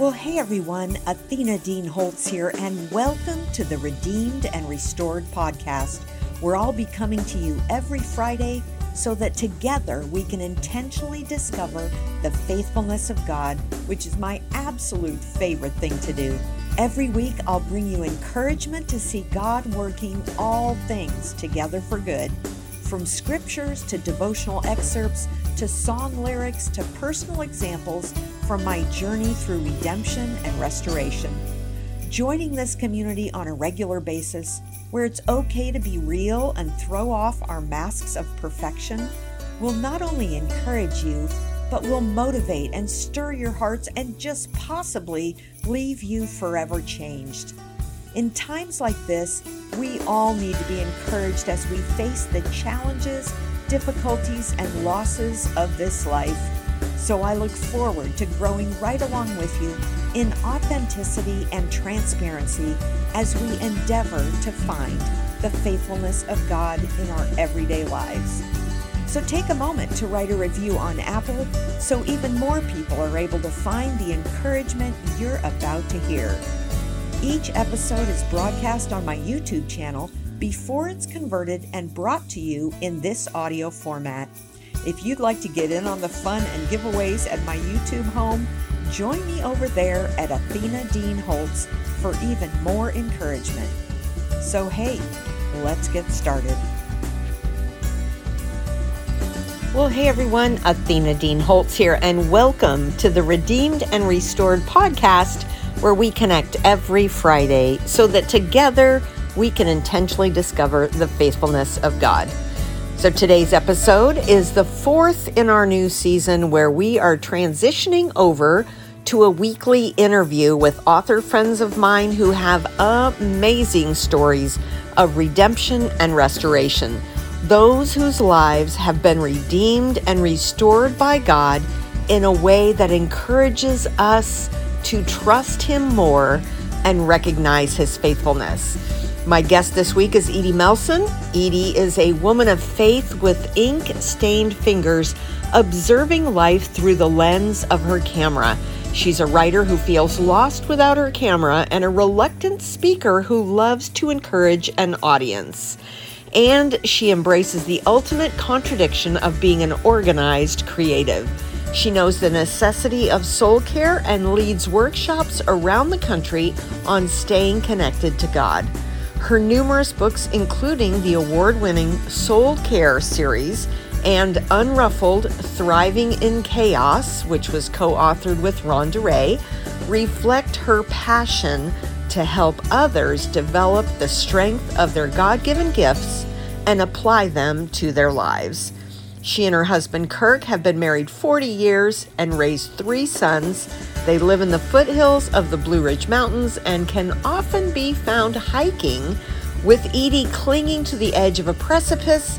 Well, hey everyone, Athena Dean Holtz here, and welcome to the Redeemed and Restored podcast, where I'll be coming to you every Friday so that together we can intentionally discover the faithfulness of God, which is my absolute favorite thing to do. Every week, I'll bring you encouragement to see God working all things together for good, from scriptures to devotional excerpts to song lyrics to personal examples from my journey through redemption and restoration. Joining this community on a regular basis, where it's okay to be real and throw off our masks of perfection, will not only encourage you, but will motivate and stir your hearts and just possibly leave you forever changed. In times like this, we all need to be encouraged as we face the challenges, difficulties, and losses of this life. So I look forward to growing right along with you in authenticity and transparency as we endeavor to find the faithfulness of God in our everyday lives. So take a moment to write a review on Apple so even more people are able to find the encouragement you're about to hear. Each episode is broadcast on my YouTube channel before it's converted and brought to you in this audio format. If you'd like to get in on the fun and giveaways at my YouTube home, join me over there at Athena Dean Holtz for even more encouragement. So, hey, let's get started. Well, hey everyone, Athena Dean Holtz here, and welcome to the Redeemed and Restored podcast, where we connect every Friday so that together we can intentionally discover the faithfulness of God. So today's episode is the fourth in our new season where we are transitioning over to a weekly interview with author friends of mine who have amazing stories of redemption and restoration those whose lives have been redeemed and restored by God in a way that encourages us to trust Him more and recognize His faithfulness. My guest this week is Edie Melson. Edie is a woman of faith with ink stained fingers, observing life through the lens of her camera. She's a writer who feels lost without her camera and a reluctant speaker who loves to encourage an audience and she embraces the ultimate contradiction of being an organized creative. She knows the necessity of soul care and leads workshops around the country on staying connected to God. Her numerous books, including the award winning Soul Care series and Unruffled Thriving in Chaos, which was co authored with Rhonda Rhea, reflect her passion to help others develop the strength of their God given gifts and apply them to their lives. She and her husband Kirk have been married 40 years and raised three sons. They live in the foothills of the Blue Ridge Mountains and can often be found hiking, with Edie clinging to the edge of a precipice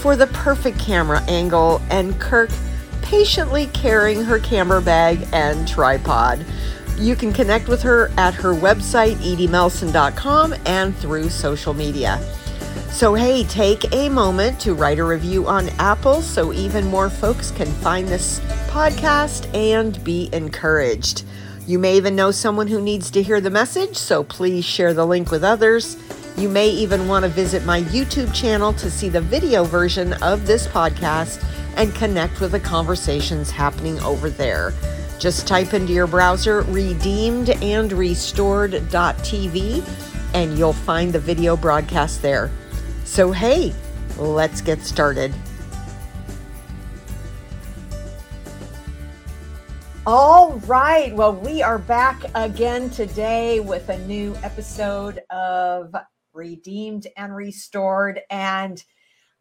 for the perfect camera angle and Kirk patiently carrying her camera bag and tripod. You can connect with her at her website, ediemelson.com, and through social media. So, hey, take a moment to write a review on Apple so even more folks can find this podcast and be encouraged. You may even know someone who needs to hear the message, so please share the link with others. You may even want to visit my YouTube channel to see the video version of this podcast and connect with the conversations happening over there. Just type into your browser redeemedandrestored.tv and you'll find the video broadcast there. So, hey, let's get started. All right. Well, we are back again today with a new episode of Redeemed and Restored. And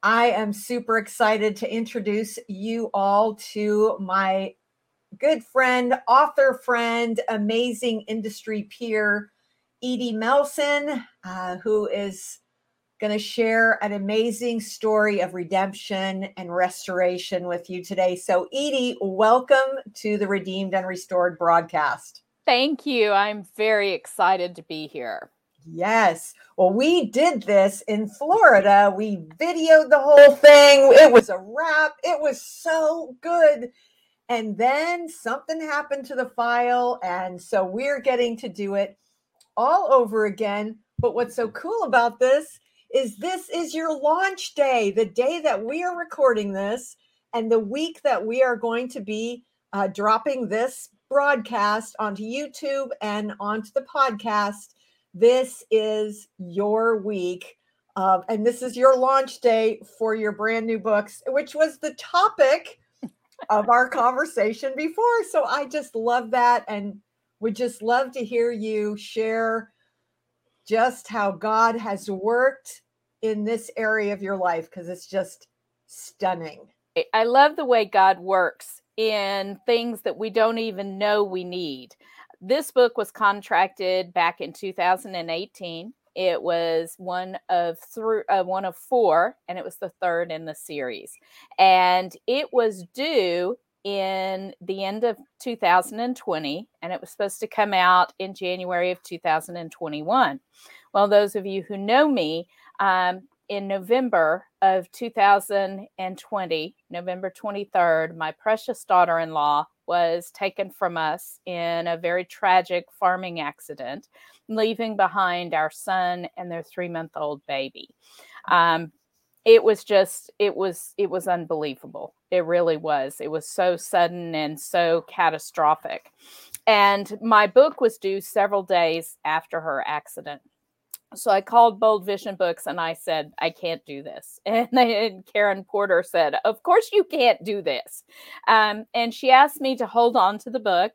I am super excited to introduce you all to my good friend, author friend, amazing industry peer, Edie Melson, uh, who is going to share an amazing story of redemption and restoration with you today. So, Edie, welcome to the Redeemed and Restored broadcast. Thank you. I'm very excited to be here. Yes. Well, we did this in Florida. We videoed the whole thing. It was a wrap. It was so good. And then something happened to the file. And so we're getting to do it all over again. But what's so cool about this is this is your launch day, the day that we are recording this, and the week that we are going to be uh, dropping this broadcast onto YouTube and onto the podcast. This is your week. And this is your launch day for your brand new books, which was the topic of our conversation before. So I just love that and would just love to hear you share just how God has worked in this area of your life because it's just stunning. I love the way God works in things that we don't even know we need. This book was contracted back in 2018. It was one of three, uh, one of four, and it was the third in the series. And it was due in the end of 2020, and it was supposed to come out in January of 2021. Well, those of you who know me, um, in November of 2020, November 23rd, my precious daughter in law was taken from us in a very tragic farming accident, leaving behind our son and their three month old baby. Um, it was just it was it was unbelievable it really was it was so sudden and so catastrophic and my book was due several days after her accident so I called Bold Vision Books and I said, I can't do this. And, they, and Karen Porter said, Of course you can't do this. Um, and she asked me to hold on to the book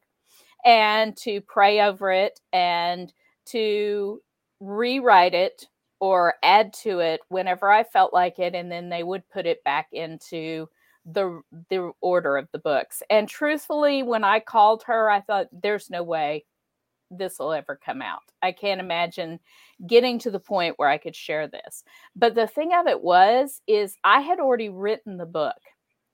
and to pray over it and to rewrite it or add to it whenever I felt like it. And then they would put it back into the the order of the books. And truthfully, when I called her, I thought, there's no way this will ever come out. I can't imagine getting to the point where I could share this. But the thing of it was is I had already written the book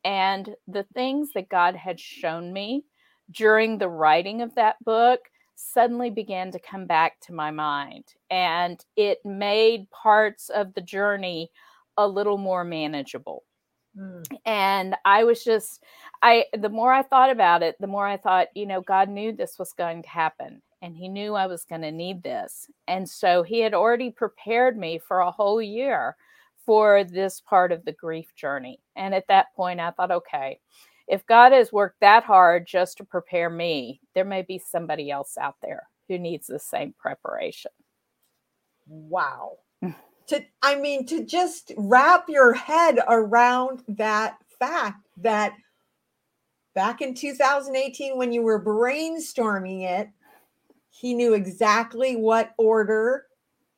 and the things that God had shown me during the writing of that book suddenly began to come back to my mind and it made parts of the journey a little more manageable. Mm. And I was just, I, the more I thought about it, the more I thought, you know, God knew this was going to happen and he knew I was going to need this. And so he had already prepared me for a whole year for this part of the grief journey. And at that point, I thought, okay, if God has worked that hard just to prepare me, there may be somebody else out there who needs the same preparation. Wow. To I mean to just wrap your head around that fact that back in 2018 when you were brainstorming it he knew exactly what order.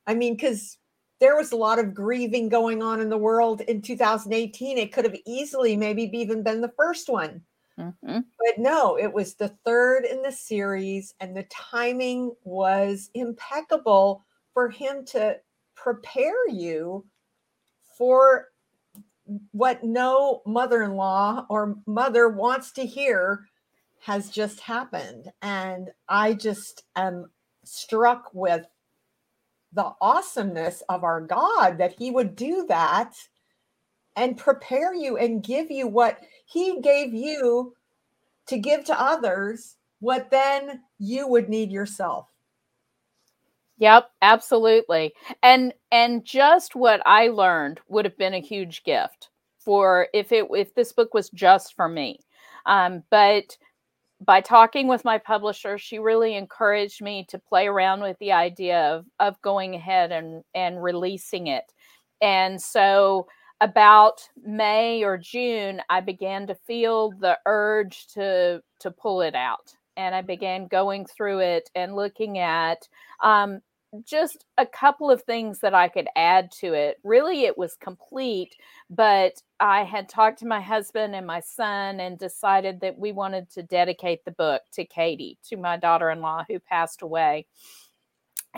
I mean, because there was a lot of grieving going on in the world in 2018. It could have easily maybe even been the first one. Mm-hmm. But no, it was the third in the series, and the timing was impeccable for him to prepare you for what no mother in law or mother wants to hear has just happened. And I just am struck with the awesomeness of our God that He would do that and prepare you and give you what He gave you to give to others, what then you would need yourself. Yep, absolutely. And and just what I learned would have been a huge gift for if it if this book was just for me. Um, but by talking with my publisher, she really encouraged me to play around with the idea of of going ahead and and releasing it. And so about May or June, I began to feel the urge to to pull it out, and I began going through it and looking at um, just a couple of things that I could add to it. Really, it was complete, but I had talked to my husband and my son and decided that we wanted to dedicate the book to Katie, to my daughter in law who passed away.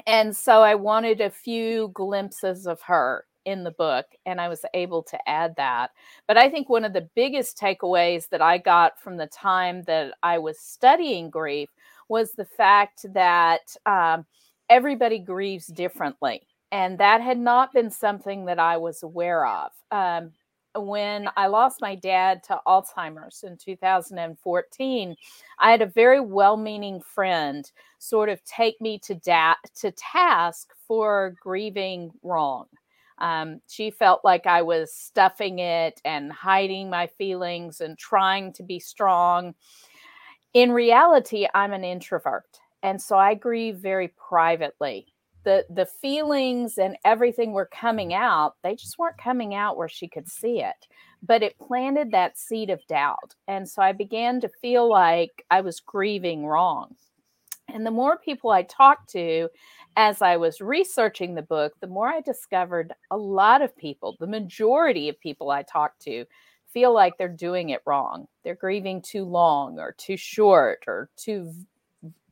And so I wanted a few glimpses of her in the book, and I was able to add that. But I think one of the biggest takeaways that I got from the time that I was studying grief was the fact that. Um, everybody grieves differently. And that had not been something that I was aware of. Um, when I lost my dad to Alzheimer's in 2014, I had a very well meaning friend sort of take me to, da- to task for grieving wrong. Um, she felt like I was stuffing it and hiding my feelings and trying to be strong. In reality, I'm an introvert. And so I grieve very privately. The the feelings and everything were coming out they just weren't coming out where she could see it but it planted that seed of doubt. And so i began to feel like i was grieving wrong. And the more people i talked to as i was researching the book the more i discovered a lot of people the majority of people i talked to feel like they're doing it wrong. They're grieving too long or too short or too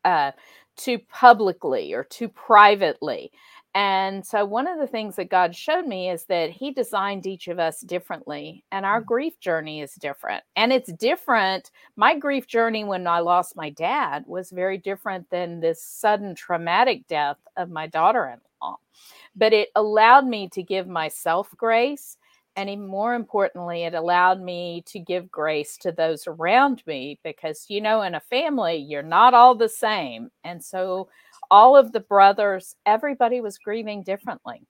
uh, too publicly or too privately. And so, one of the things that God showed me is that He designed each of us differently, and our mm. grief journey is different. And it's different. My grief journey when I lost my dad was very different than this sudden traumatic death of my daughter in law. But it allowed me to give myself grace and more importantly, it allowed me to give grace to those around me because, you know, in a family, you're not all the same. And so all of the brothers, everybody was grieving differently.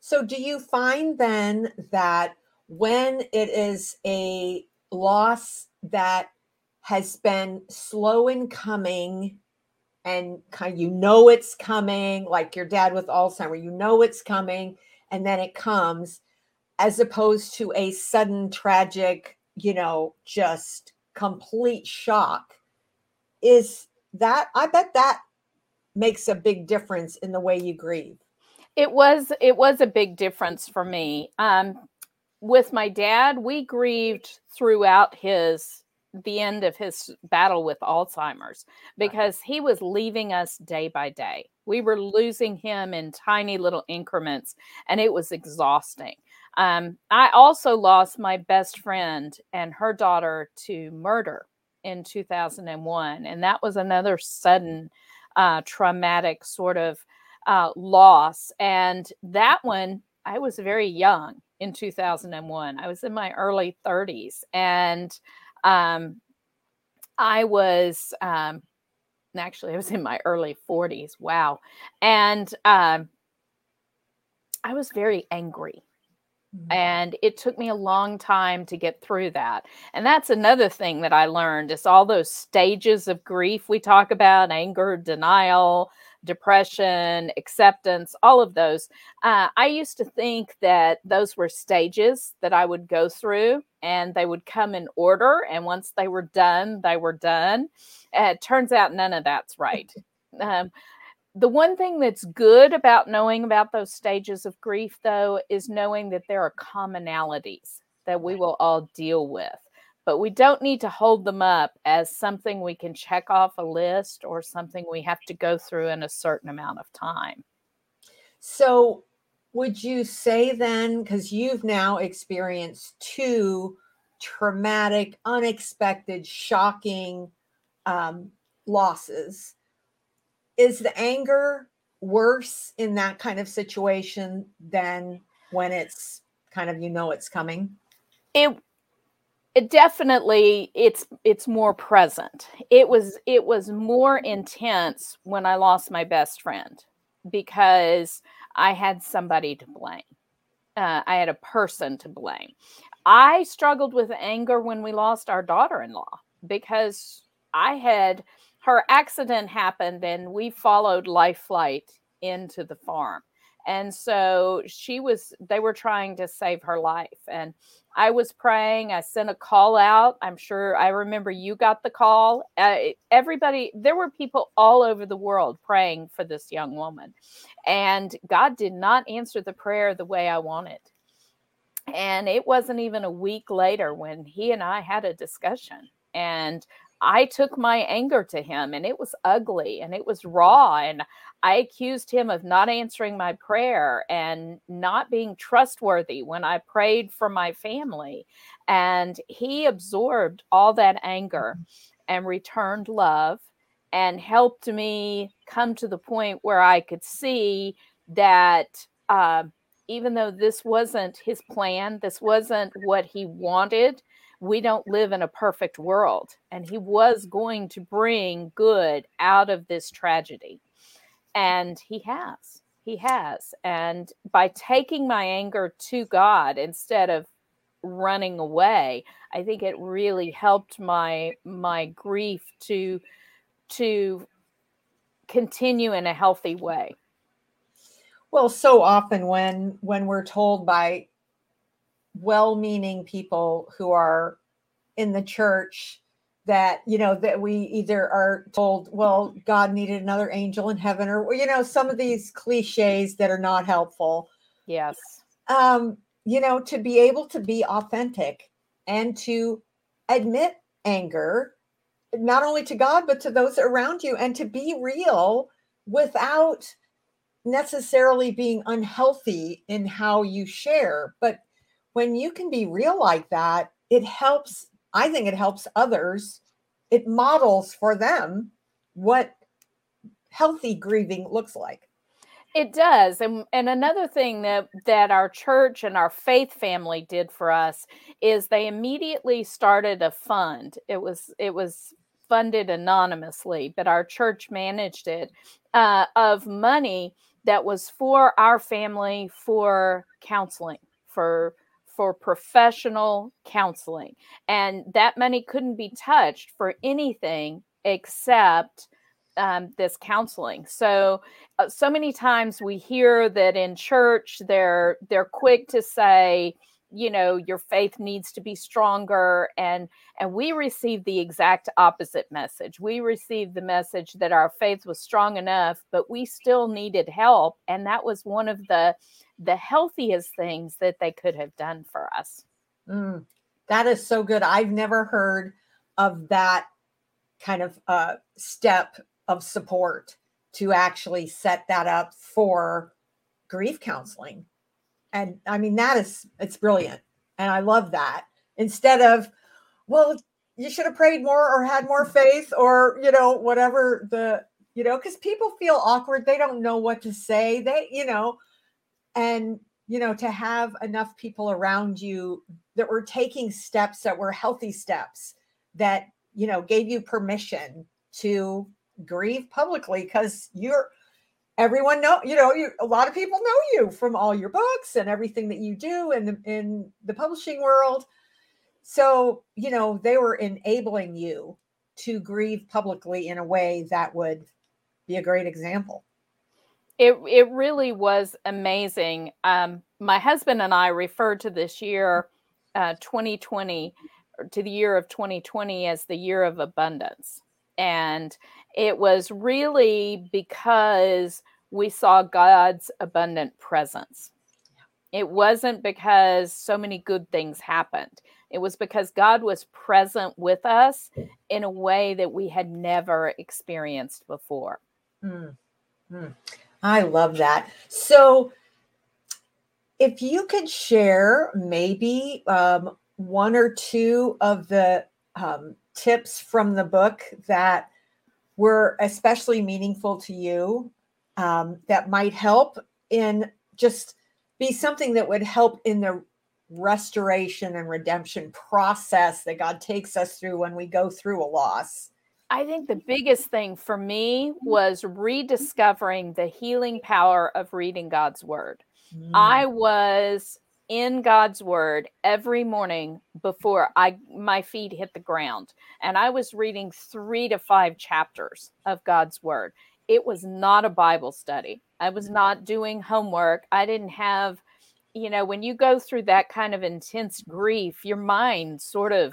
So, do you find then that when it is a loss that has been slow in coming and kind of you know it's coming, like your dad with Alzheimer, you know it's coming, and then it comes, as opposed to a sudden tragic, you know, just complete shock. Is that, I bet that makes a big difference in the way you grieve. It was, it was a big difference for me. Um, with my dad, we grieved throughout his the end of his battle with Alzheimer's because he was leaving us day by day. We were losing him in tiny little increments and it was exhausting. Um, I also lost my best friend and her daughter to murder in 2001. And that was another sudden uh, traumatic sort of uh, loss. And that one, I was very young in 2001. I was in my early 30s. And um, I was, um, actually, I was in my early 40s. Wow. And um, I was very angry Mm-hmm. And it took me a long time to get through that. And that's another thing that I learned is all those stages of grief we talk about anger, denial, depression, acceptance, all of those. Uh, I used to think that those were stages that I would go through and they would come in order. And once they were done, they were done. Uh, it turns out none of that's right. Um, the one thing that's good about knowing about those stages of grief, though, is knowing that there are commonalities that we will all deal with. But we don't need to hold them up as something we can check off a list or something we have to go through in a certain amount of time. So, would you say then, because you've now experienced two traumatic, unexpected, shocking um, losses, is the anger worse in that kind of situation than when it's kind of you know it's coming? It it definitely it's it's more present. It was it was more intense when i lost my best friend because i had somebody to blame. Uh, i had a person to blame. I struggled with anger when we lost our daughter-in-law because i had her accident happened and we followed life flight into the farm. And so she was they were trying to save her life. And i was praying i sent a call out. I'm sure i remember you got the call. Uh, everybody there were people all over the world praying for this young woman. And god did not answer the prayer the way i wanted. And it wasn't even a week later when he and i had a discussion. And I took my anger to him and it was ugly and it was raw. And I accused him of not answering my prayer and not being trustworthy when I prayed for my family. And he absorbed all that anger and returned love and helped me come to the point where I could see that uh, even though this wasn't his plan, this wasn't what he wanted, we don't live in a perfect world. And he was going to bring good out of this tragedy. And he has. He has. And by taking my anger to God instead of running away, I think it really helped my my grief to to continue in a healthy way. Well, so often when when we're told by well-meaning people who are in the church that you know that we either are told well god needed another angel in heaven or you know some of these cliches that are not helpful. Yes. Um you know to be able to be authentic and to admit anger not only to god but to those around you and to be real without necessarily being unhealthy in how you share. But when you can be real like that it helps I think it helps others. It models for them what healthy grieving looks like. It does. And and another thing that that our church and our faith family did for us is they immediately started a fund. It was it was funded anonymously, but our church managed it uh, of money that was for our family for counseling, for for professional counseling. And that money couldn't be touched for anything except um, this counseling. So, uh, so many times we hear that in church they're they're quick to say, you know, your faith needs to be stronger, and and we received the exact opposite message. We received the message that our faith was strong enough, but we still needed help, and that was one of the the healthiest things that they could have done for us. Mm, that is so good. I've never heard of that kind of uh, step of support to actually set that up for grief counseling. And I mean, that is, it's brilliant. And I love that. Instead of, well, you should have prayed more or had more faith or, you know, whatever the, you know, because people feel awkward. They don't know what to say. They, you know, and you know to have enough people around you that were taking steps that were healthy steps that you know gave you permission to grieve publicly because you're everyone know you know you a lot of people know you from all your books and everything that you do in the in the publishing world. So you know they were enabling you to grieve publicly in a way that would be a great example. It it really was amazing. Um, my husband and I referred to this year, uh, 2020, to the year of 2020 as the year of abundance, and it was really because we saw God's abundant presence. It wasn't because so many good things happened. It was because God was present with us in a way that we had never experienced before. Mm. Mm. I love that. So, if you could share maybe um, one or two of the um, tips from the book that were especially meaningful to you um, that might help in just be something that would help in the restoration and redemption process that God takes us through when we go through a loss. I think the biggest thing for me was rediscovering the healing power of reading God's word. Mm. I was in God's word every morning before I my feet hit the ground and I was reading 3 to 5 chapters of God's word. It was not a Bible study. I was mm. not doing homework. I didn't have you know when you go through that kind of intense grief, your mind sort of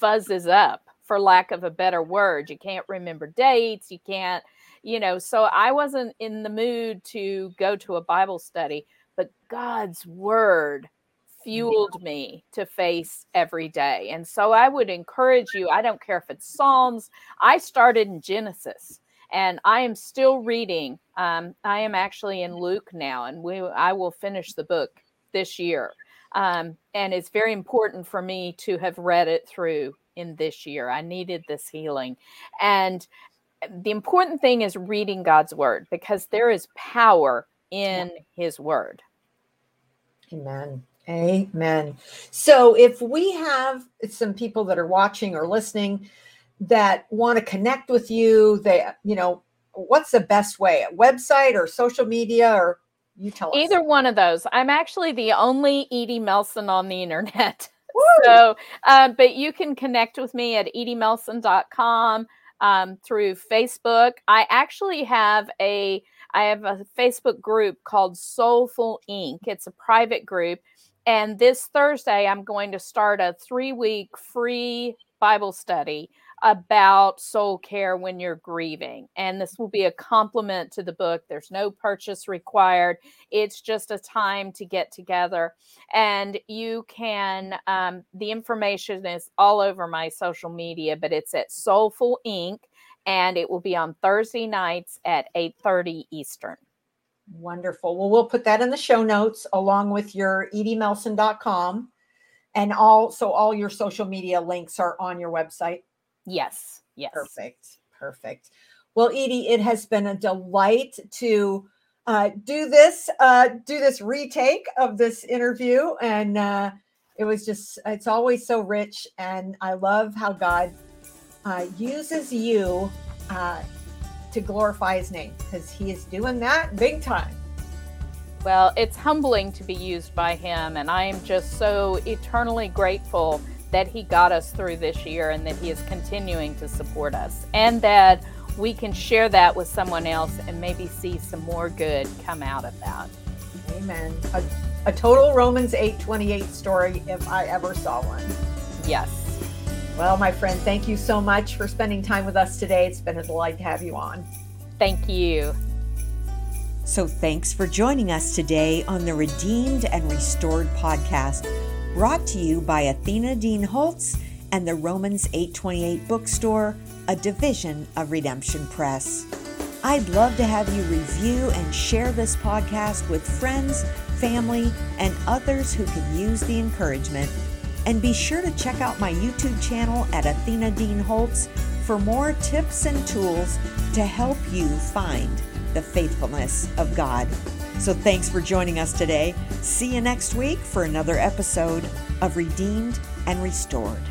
fuzzes up for lack of a better word. You can't remember dates. You can't, you know. So I wasn't in the mood to go to a Bible study, but God's word fueled me to face every day. And so I would encourage you, I don't care if it's Psalms, I started in Genesis and I am still reading. Um, I am actually in Luke now, and we I will finish the book this year. Um, and it's very important for me to have read it through in this year. I needed this healing. And the important thing is reading God's word because there is power in his word. Amen. Amen. So if we have some people that are watching or listening that want to connect with you, they, you know, what's the best way? A website or social media or you tell Either us. Either one of those. I'm actually the only Edie Melson on the internet. Woo! So, uh, but you can connect with me at ediemelson.com um, through Facebook. I actually have a I have a Facebook group called Soulful Inc. It's a private group. And this Thursday, I'm going to start a three week free Bible study about soul care when you're grieving. And this will be a complement to the book. There's no purchase required, it's just a time to get together. And you can, um, the information is all over my social media, but it's at Soulful Inc. And it will be on Thursday nights at 8:30 Eastern. Wonderful. Well, we'll put that in the show notes along with your ediemelson.com and also all your social media links are on your website. Yes. Yes. Perfect. Perfect. Well, Edie, it has been a delight to uh, do this, uh, do this retake of this interview. And uh, it was just, it's always so rich. And I love how God uh, uses you uh, to glorify his name because he is doing that big time. Well, it's humbling to be used by him. And I am just so eternally grateful that He got us through this year and that He is continuing to support us, and that we can share that with someone else and maybe see some more good come out of that. Amen. A, a total Romans 8:28 story if I ever saw one. Yes. Well, my friend, thank you so much for spending time with us today. It's been a delight to have you on. Thank you. So, thanks for joining us today on the Redeemed and Restored podcast brought to you by Athena Dean Holtz and the Romans 828 bookstore, a division of Redemption Press. I'd love to have you review and share this podcast with friends, family, and others who could use the encouragement. And be sure to check out my YouTube channel at Athena Dean Holtz for more tips and tools to help you find the faithfulness of God. So thanks for joining us today. See you next week for another episode of Redeemed and Restored.